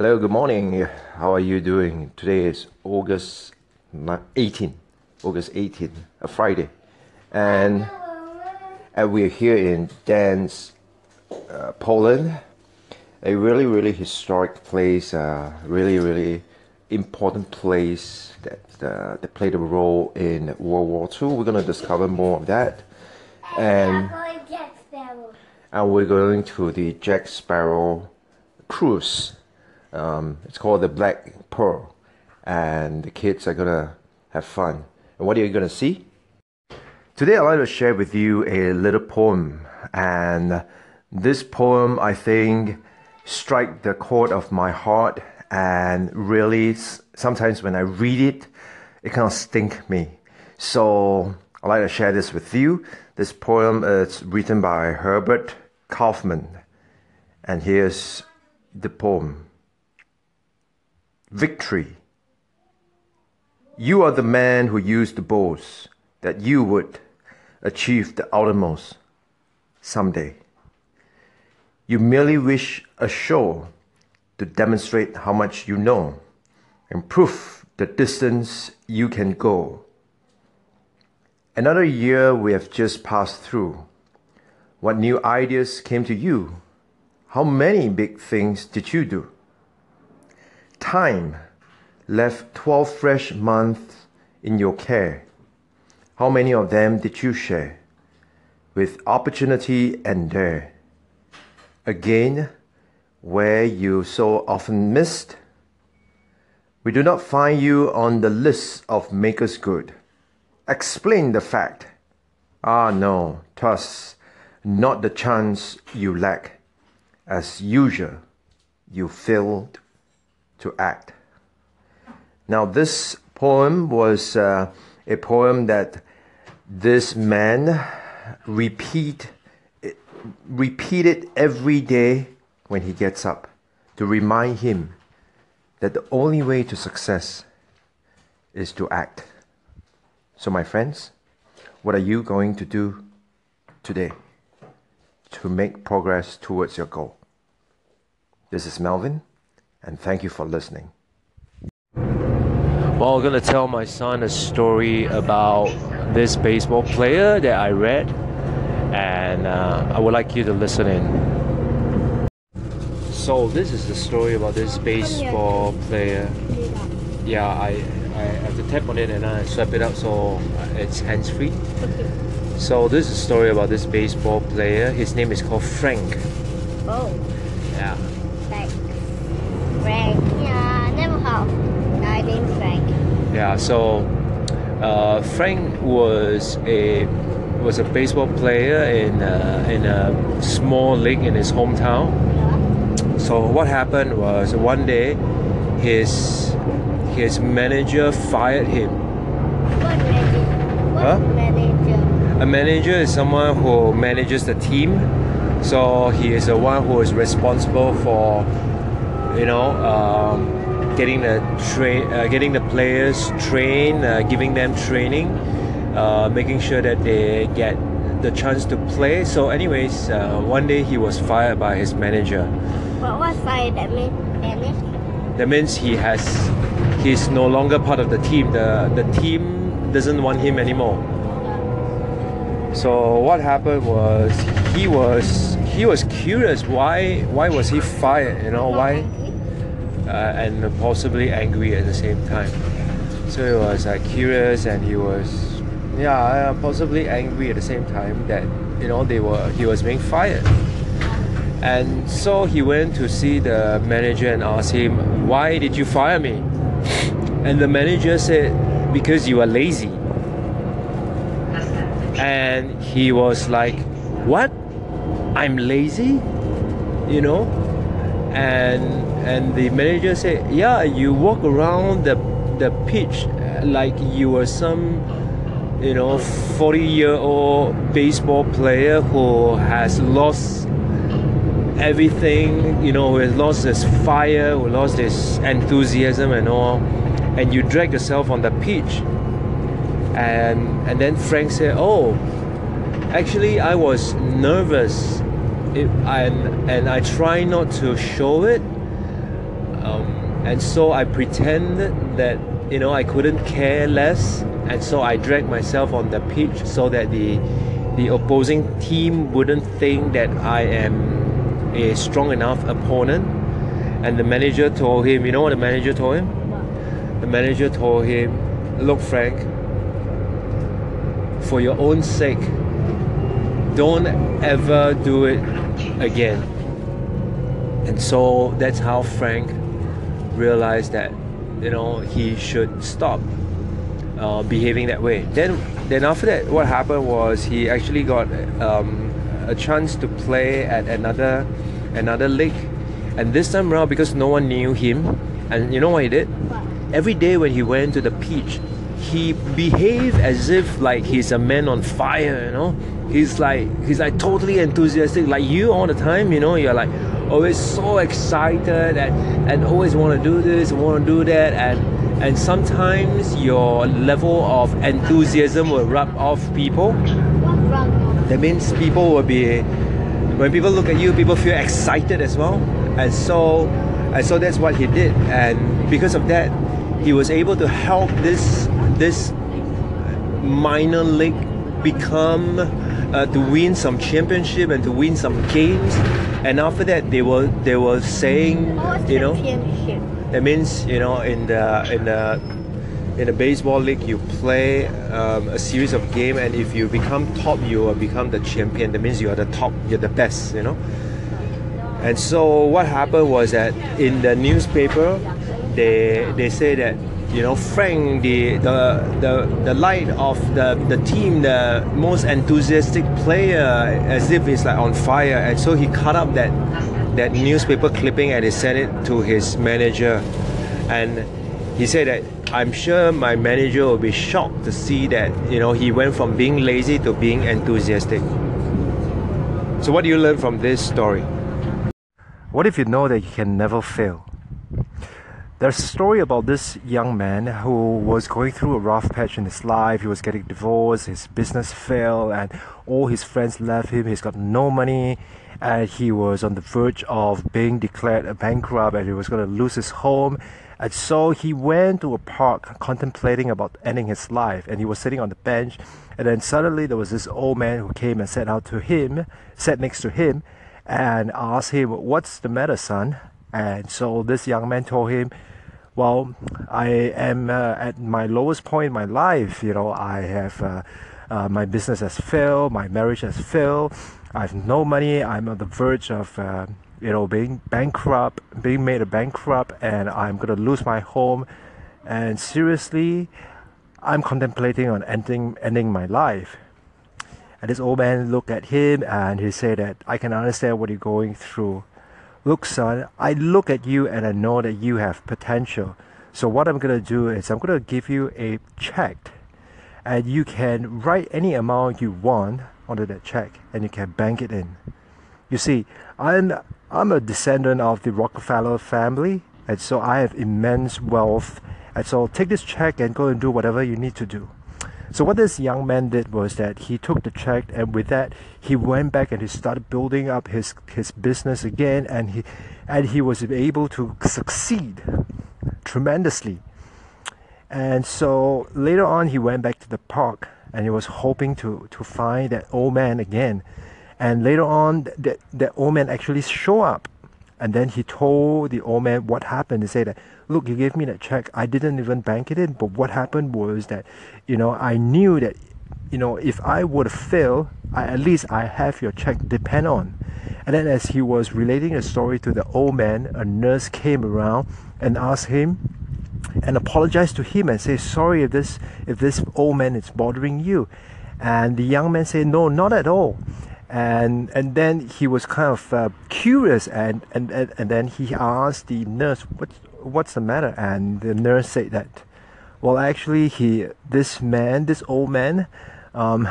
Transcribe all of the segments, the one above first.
Hello, good morning. How are you doing? Today is August 18, August 18, a Friday, and and we're here in Gdańsk, uh, Poland, a really really historic place, uh, really really important place that uh, that played a role in World War II. We're gonna discover more of that, and and we're going to the Jack Sparrow cruise um, it's called the Black Pearl, and the kids are gonna have fun. And what are you gonna see? Today, I'd like to share with you a little poem, and this poem I think strike the chord of my heart, and really sometimes when I read it, it kind of stink me. So I'd like to share this with you. This poem is written by Herbert Kaufman, and here's the poem victory. You are the man who used to boast that you would achieve the uttermost someday. You merely wish a show to demonstrate how much you know and prove the distance you can go. Another year we have just passed through. What new ideas came to you? How many big things did you do? Time left 12 fresh months in your care. How many of them did you share with opportunity and dare? Again, where you so often missed, we do not find you on the list of makers good. Explain the fact. Ah, no, thus, not the chance you lack. As usual, you failed to act. Now, this poem was uh, a poem that this man repeat repeated every day when he gets up to remind him that the only way to success is to act. So, my friends, what are you going to do today to make progress towards your goal? This is Melvin and thank you for listening. Well, I'm gonna tell my son a story about this baseball player that I read, and uh, I would like you to listen in. So this is the story about this baseball player. Yeah, I, I have to tap on it and I swipe it out so it's hands free. So this is a story about this baseball player. His name is called Frank. Oh. Yeah. Frank. Yeah, never have. I named Frank. Yeah, so uh, Frank was a was a baseball player in a, in a small league in his hometown. Yeah. So what happened was one day his his manager fired him. What manager? What Huh? manager? A manager is someone who manages the team. So he is the one who is responsible for, you know, um, getting the train, uh, getting the players trained, uh, giving them training, uh, making sure that they get the chance to play. So, anyways, uh, one day he was fired by his manager. What was fired? that mean? Spanish? That means he has, he's no longer part of the team. The the team doesn't want him anymore. So what happened was he was he was curious why why was he fired? You know why? Uh, and possibly angry at the same time. So he was uh, curious and he was yeah uh, possibly angry at the same time that you know they were he was being fired. And so he went to see the manager and asked him, Why did you fire me? And the manager said, Because you are lazy. And he was like, What? I'm lazy? You know? And and the manager said, Yeah, you walk around the the pitch uh, like you were some you know 40 year old baseball player who has lost everything, you know, who has lost his fire, who lost his enthusiasm and all, and you drag yourself on the pitch. And and then Frank said, "Oh, actually, I was nervous, it, and and I try not to show it. Um, and so I pretended that you know I couldn't care less, and so I dragged myself on the pitch so that the the opposing team wouldn't think that I am a strong enough opponent. And the manager told him, you know what the manager told him? The manager told him, look, Frank, for your own sake, don't ever do it again. And so that's how Frank realized that, you know, he should stop uh, behaving that way. Then, then after that, what happened was he actually got um, a chance to play at another another league, and this time around because no one knew him, and you know what he did? Every day when he went to the pitch, he behaved as if like he's a man on fire. You know, he's like he's like totally enthusiastic, like you all the time. You know, you're like always so excited and and always want to do this, want to do that, and and sometimes your level of enthusiasm will rub off people. That means people will be when people look at you, people feel excited as well, and so and so that's what he did, and because of that, he was able to help this this minor league become uh, to win some championship and to win some games, and after that they were they were saying you know that means you know in the in the in the baseball league you play um, a series of game and if you become top you will become the champion. That means you are the top, you're the best, you know. And so what happened was that in the newspaper they they say that you know Frank the the the, the light of the, the team the most enthusiastic player as if he's like on fire and so he cut up that that newspaper clipping and he sent it to his manager and he said that I'm sure my manager will be shocked to see that you know he went from being lazy to being enthusiastic. So what do you learn from this story? What if you know that you can never fail? There's a story about this young man who was going through a rough patch in his life. He was getting divorced, his business failed, and all his friends left him. He's got no money, and he was on the verge of being declared a bankrupt, and he was going to lose his home. And so he went to a park contemplating about ending his life, and he was sitting on the bench. And then suddenly there was this old man who came and sat out to him, sat next to him, and asked him, What's the matter, son? And so this young man told him, Well, I am uh, at my lowest point in my life. You know, I have uh, uh, my business has failed, my marriage has failed, I have no money, I'm on the verge of. Uh, you know, being bankrupt, being made a bankrupt, and I'm gonna lose my home. And seriously, I'm contemplating on ending ending my life. And this old man looked at him and he said that I can understand what you're going through. Look, son, I look at you and I know that you have potential. So what I'm gonna do is I'm gonna give you a check, and you can write any amount you want onto that check, and you can bank it in. You see, I'm I'm a descendant of the Rockefeller family, and so I have immense wealth. And so take this check and go and do whatever you need to do. So what this young man did was that he took the check and with that he went back and he started building up his his business again and he and he was able to succeed tremendously. And so later on he went back to the park and he was hoping to to find that old man again. And later on that that old man actually show up and then he told the old man what happened. He said that, look, you gave me that check. I didn't even bank it in. But what happened was that, you know, I knew that, you know, if I would fail, I, at least I have your check depend on. And then as he was relating the story to the old man, a nurse came around and asked him and apologized to him and said, sorry if this if this old man is bothering you. And the young man said, no, not at all and and then he was kind of uh, curious and, and, and, and then he asked the nurse what what's the matter? And the nurse said that well actually he this man this old man um,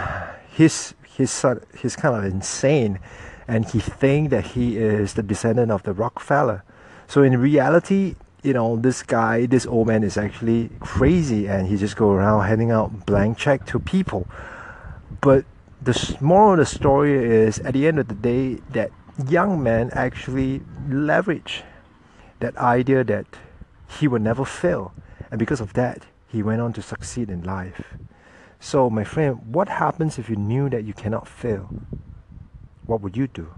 he's he's he's kind of insane. And he think that he is the descendant of the Rockefeller. So in reality you know this guy this old man is actually crazy. And he just go around handing out blank check to people. But the moral of the story is at the end of the day that young man actually leverage that idea that he would never fail. And because of that, he went on to succeed in life. So, my friend, what happens if you knew that you cannot fail? What would you do?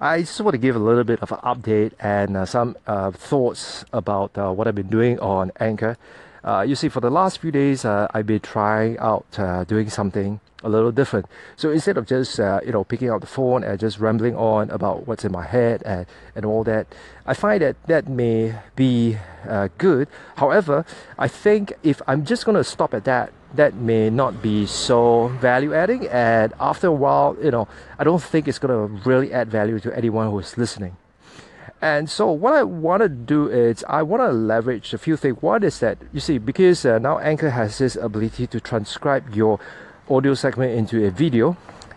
I just want to give a little bit of an update and uh, some uh, thoughts about uh, what I've been doing on Anchor. Uh, you see, for the last few days, uh, I've been trying out uh, doing something a little different. So instead of just uh, you know picking up the phone and just rambling on about what's in my head and, and all that, I find that that may be uh, good. However, I think if I'm just going to stop at that, that may not be so value adding. And after a while, you know, I don't think it's going to really add value to anyone who is listening. And so what I want to do is I want to leverage a few things. One is that you see because uh, now Anchor has this ability to transcribe your audio segment into a video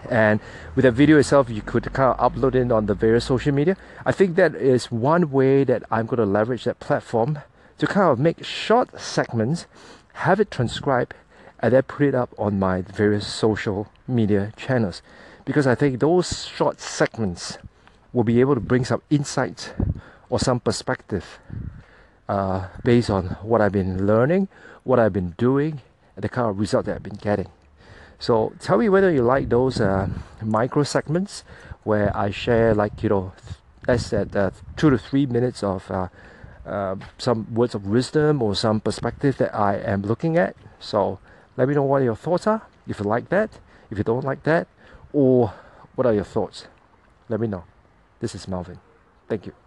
and with that video itself you could kind of upload it on the various social media i think that is one way that i'm going to leverage that platform to kind of make short segments have it transcribed and then put it up on my various social media channels because i think those short segments will be able to bring some insight or some perspective uh, based on what I've been learning, what I've been doing, and the kind of result that I've been getting. So tell me whether you like those uh, micro segments where I share like you know as at uh, two to three minutes of uh, uh, some words of wisdom or some perspective that I am looking at. So let me know what your thoughts are. If you like that, if you don't like that, or what are your thoughts? Let me know. This is Melvin. Thank you.